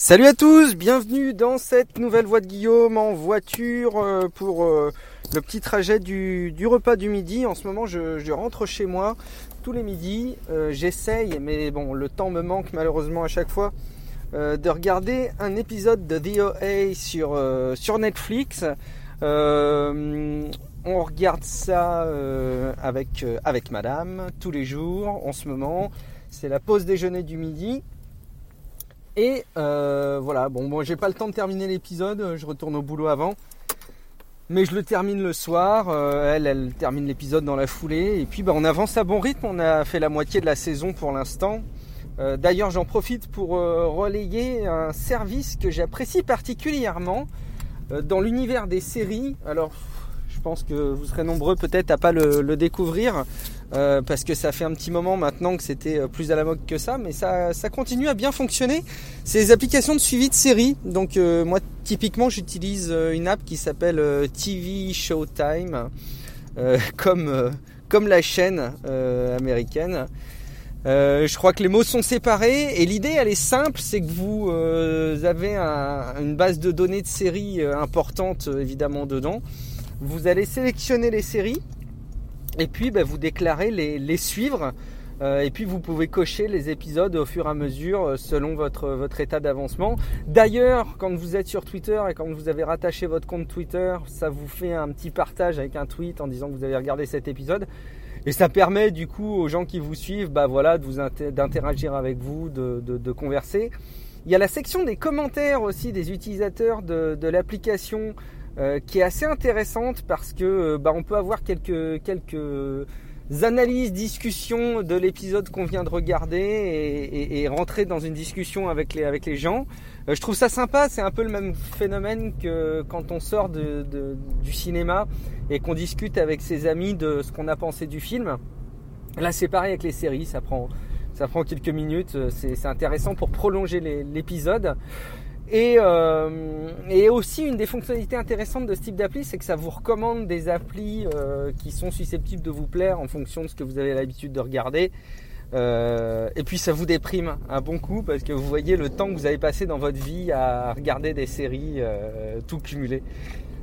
Salut à tous, bienvenue dans cette nouvelle voie de Guillaume en voiture euh, pour euh, le petit trajet du, repas du midi. En ce moment, je, rentre chez moi tous les midis. Euh, j'essaye, mais bon, le temps me manque malheureusement à chaque fois, de regarder un épisode de The OA sur, Netflix. on regarde ça avec, avec madame tous les jours en ce moment. C'est la pause déjeuner du midi. Et euh, voilà, bon, bon j'ai pas le temps de terminer l'épisode, je retourne au boulot avant. Mais je le termine le soir, euh, elle, elle termine l'épisode dans la foulée. Et puis bah, on avance à bon rythme, on a fait la moitié de la saison pour l'instant. Euh, d'ailleurs j'en profite pour relayer un service que j'apprécie particulièrement dans l'univers des séries. Alors je pense que vous serez nombreux peut-être à pas le, découvrir euh, parce que ça fait un petit moment maintenant que c'était euh, plus à la mode que ça, mais ça, continue à bien fonctionner. C'est les applications de suivi de séries. Donc euh, moi typiquement j'utilise une app qui s'appelle TV Showtime, comme comme la chaîne américaine. je crois que les mots sont séparés et l'idée elle est simple, c'est que vous avez une base de données de séries importante évidemment dedans. Vous allez sélectionner les séries et puis bah, vous déclarez les, suivre. Euh, et puis vous pouvez cocher les épisodes au fur et à mesure euh, selon votre, votre état d'avancement. D'ailleurs, quand vous êtes sur Twitter et quand vous avez rattaché votre compte Twitter, ça vous fait un petit partage avec un tweet en disant que vous avez regardé cet épisode. Et ça permet du coup aux gens qui vous suivent bah, voilà, d'interagir avec vous, de, converser. Il y a la section des commentaires aussi des utilisateurs de, de l'application euh, qui est assez intéressante parce que euh, bah, on peut avoir quelques quelques analyses, discussions de l'épisode qu'on vient de regarder et, rentrer dans une discussion avec les avec les gens. Euh, je trouve ça sympa. C'est un peu le même phénomène que quand on sort de, du cinéma et qu'on discute avec ses amis de ce qu'on a pensé du film. Là, c'est pareil avec les séries. Ça prend ça prend quelques minutes. C'est intéressant pour prolonger l'épisode. Euh, et, aussi une des fonctionnalités intéressantes de ce type d'appli, c'est que ça vous recommande des applis euh, qui sont susceptibles de vous plaire en fonction de ce que vous avez l'habitude de regarder. Euh, et puis ça vous déprime un bon coup parce que vous voyez le temps que vous avez passé dans votre vie à regarder des séries tout cumulé.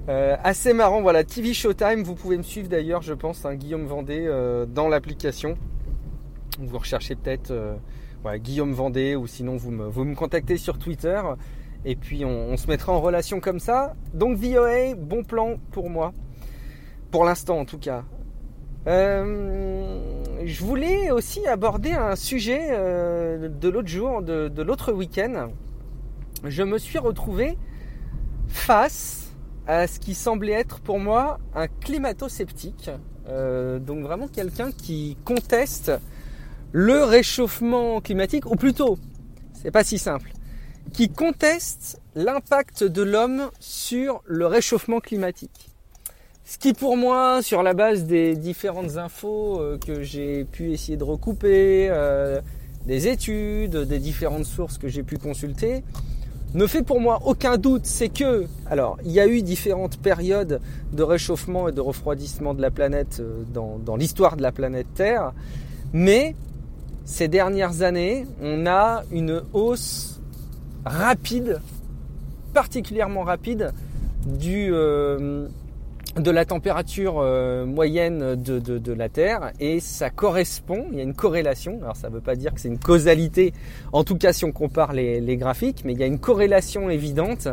assez marrant, voilà, TV Showtime, vous pouvez me suivre d'ailleurs, je pense, hein, Guillaume Vendée dans l'application. Vous recherchez peut-être Guillaume Vendée ou sinon vous vous me contactez sur Twitter. Et puis on, se mettra en relation comme ça. Donc VOA, bon plan pour moi. Pour l'instant en tout cas. Euh, je voulais aussi aborder un sujet euh, de l'autre jour, de, l'autre week-end. Je me suis retrouvé face à ce qui semblait être pour moi un climato-sceptique. Euh, donc vraiment quelqu'un qui conteste le réchauffement climatique, ou plutôt, c'est pas si simple qui conteste l'impact de l'homme sur le réchauffement climatique. Ce qui pour moi, sur la base des différentes infos euh, que j'ai pu essayer de recouper, euh, des études, des différentes sources que j'ai pu consulter, ne fait pour moi aucun doute, c'est que, alors, il y a eu différentes périodes de réchauffement et de refroidissement de la planète euh, dans, dans l'histoire de la planète Terre, mais ces dernières années, on a une hausse rapide, particulièrement rapide, du, euh, de la température euh, moyenne de, de, la Terre. Et ça correspond, il y a une corrélation, alors ça ne veut pas dire que c'est une causalité, en tout cas si on compare les, les, graphiques, mais il y a une corrélation évidente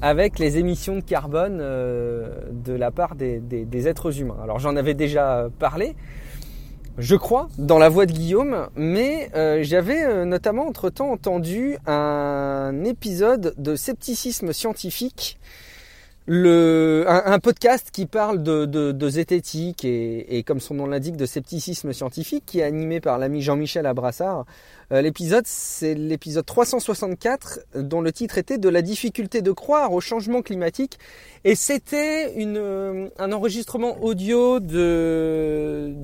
avec les émissions de carbone euh, de la part des, des, des êtres humains. Alors j'en avais déjà parlé, je crois, dans la voix de Guillaume, mais euh, j'avais euh, notamment entre-temps entendu un épisode de scepticisme scientifique, le, un, podcast qui parle de, de, zététique et, et, comme son nom l'indique, de scepticisme scientifique, qui est animé par l'ami Jean-Michel Abrassard. Euh, l'épisode, c'est l'épisode 364, dont le titre était De la difficulté de croire au changement climatique. Et c'était une, un enregistrement audio d'une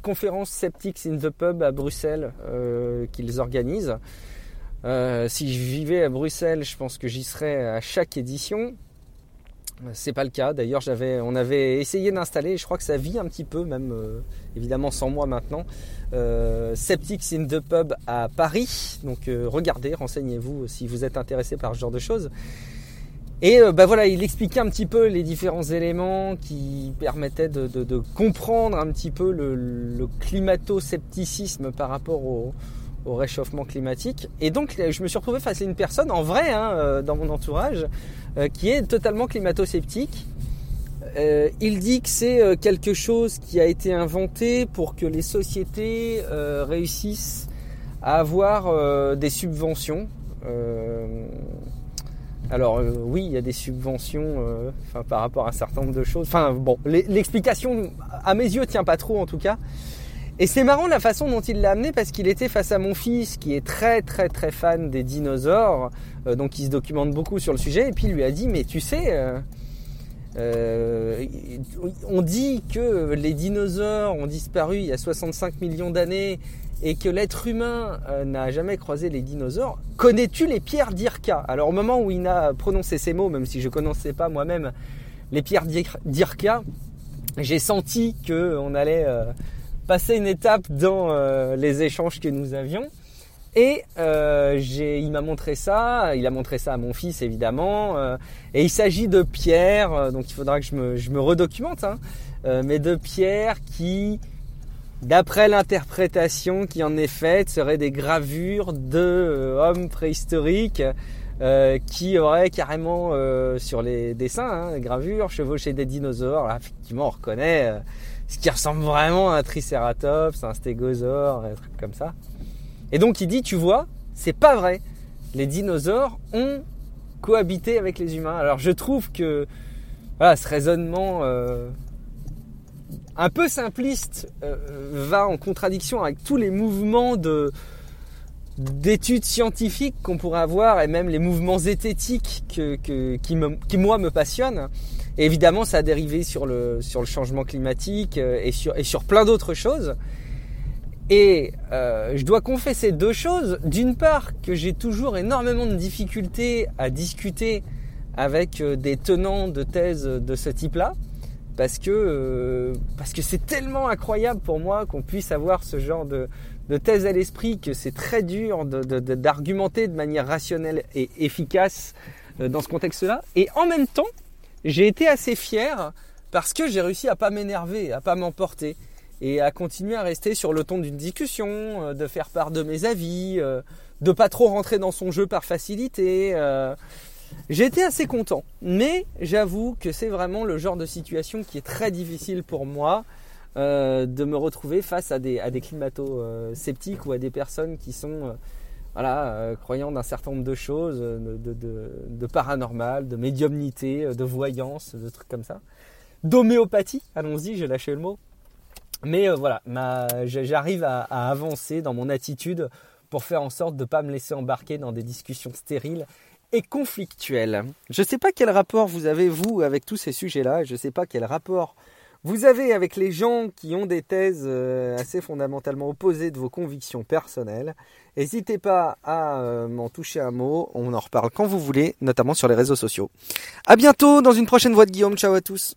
conférence Sceptics in the Pub à Bruxelles euh, qu'ils organisent. Euh, si je vivais à Bruxelles, je pense que j'y serais à chaque édition. C'est pas le cas. D'ailleurs, on avait essayé d'installer. Je crois que ça vit un petit peu, même euh, évidemment sans moi maintenant. Euh, Septics in the Pub à Paris. Donc regardez, renseignez-vous si vous êtes intéressé par ce genre de choses. Et bah voilà, il expliquait un petit peu les différents éléments qui permettaient de, comprendre un petit peu le, climato-scepticisme par rapport au, réchauffement climatique. Et donc, je me suis retrouvé face à une personne, en vrai, hein, dans mon entourage, euh, qui est totalement climato-sceptique. Euh, il dit que c'est euh, quelque chose qui a été inventé pour que les sociétés réussissent à avoir des subventions. Alors oui, il y a des subventions par rapport à un certain nombre de choses. Enfin bon, l'explication à mes yeux tient pas trop en tout cas. Et c'est marrant la façon dont il l'a amené parce qu'il était face à mon fils qui est très très très fan des dinosaures, euh, donc il se documente beaucoup sur le sujet, et puis il lui a dit mais tu sais, euh, euh, on dit que les dinosaures ont disparu il y a 65 millions d'années et que l'être humain n'a jamais croisé les dinosaures. Connais-tu les pierres d'Irka? Alors au moment où il a prononcé ces mots, même si je ne connaissais pas moi-même les pierres d'Irka, j'ai senti qu'on allait passer une étape dans euh, les échanges que nous avions. Et euh, il m'a montré ça, il a montré ça à mon fils évidemment. Euh, et il s'agit de pierres, donc il faudra que je me, je me redocumente, hein, mais de pierres qui, d'après l'interprétation qui en est faite, seraient des gravures de hommes préhistoriques qui auraient carrément sur les dessins, hein, gravures, chevauché des dinosaures. effectivement, on reconnaît ce qui ressemble vraiment à un tricératops, un stégosaure, un truc comme ça. Et donc il dit, tu vois, c'est pas vrai. Les dinosaures ont cohabité avec les humains. Alors je trouve que ce raisonnement euh, un peu simpliste euh, va en contradiction avec tous les mouvements de d'études scientifiques qu'on pourrait avoir et même les mouvements zététiques qui, moi me passionnent évidemment, ça a dérivé sur le, changement climatique euh, et sur plein d'autres choses. Et euh, je dois confesser deux choses. D'une part, que j'ai toujours énormément de difficultés à discuter avec euh, des tenants de thèses de ce type-là, parce que parce que c'est tellement incroyable pour moi qu'on puisse avoir ce genre de, thèse à l'esprit que c'est très dur d'argumenter de, de, manière rationnelle et efficace dans ce contexte-là. Et en même temps, j'ai été assez fier parce que j'ai réussi à pas m'énerver, à pas m'emporter et à continuer à rester sur le ton d'une discussion, euh, de faire part de mes avis, euh, de pas trop rentrer dans son jeu par facilité. Euh. Été assez content, mais j'avoue que c'est vraiment le genre de situation qui est très difficile pour moi de me retrouver face à des, à des climato-sceptiques ou à des personnes qui sont voilà, euh, croyant d'un certain nombre de choses, euh, de, de, paranormal, de médiumnité, de voyance, de trucs comme ça. D'homéopathie, allons-y, j'ai lâché le mot. Mais voilà, j'arrive à, avancer dans mon attitude pour faire en sorte de ne pas me laisser embarquer dans des discussions stériles et conflictuelles. Je ne sais pas quel rapport vous avez, vous, avec tous ces sujets-là, je ne sais pas quel rapport vous avez avec les gens qui ont des thèses euh, assez fondamentalement opposées de vos convictions personnelles. N'hésitez pas à euh, m'en toucher un mot, on en reparle quand vous voulez, notamment sur les réseaux sociaux. À bientôt dans une prochaine voix de Guillaume, ciao à tous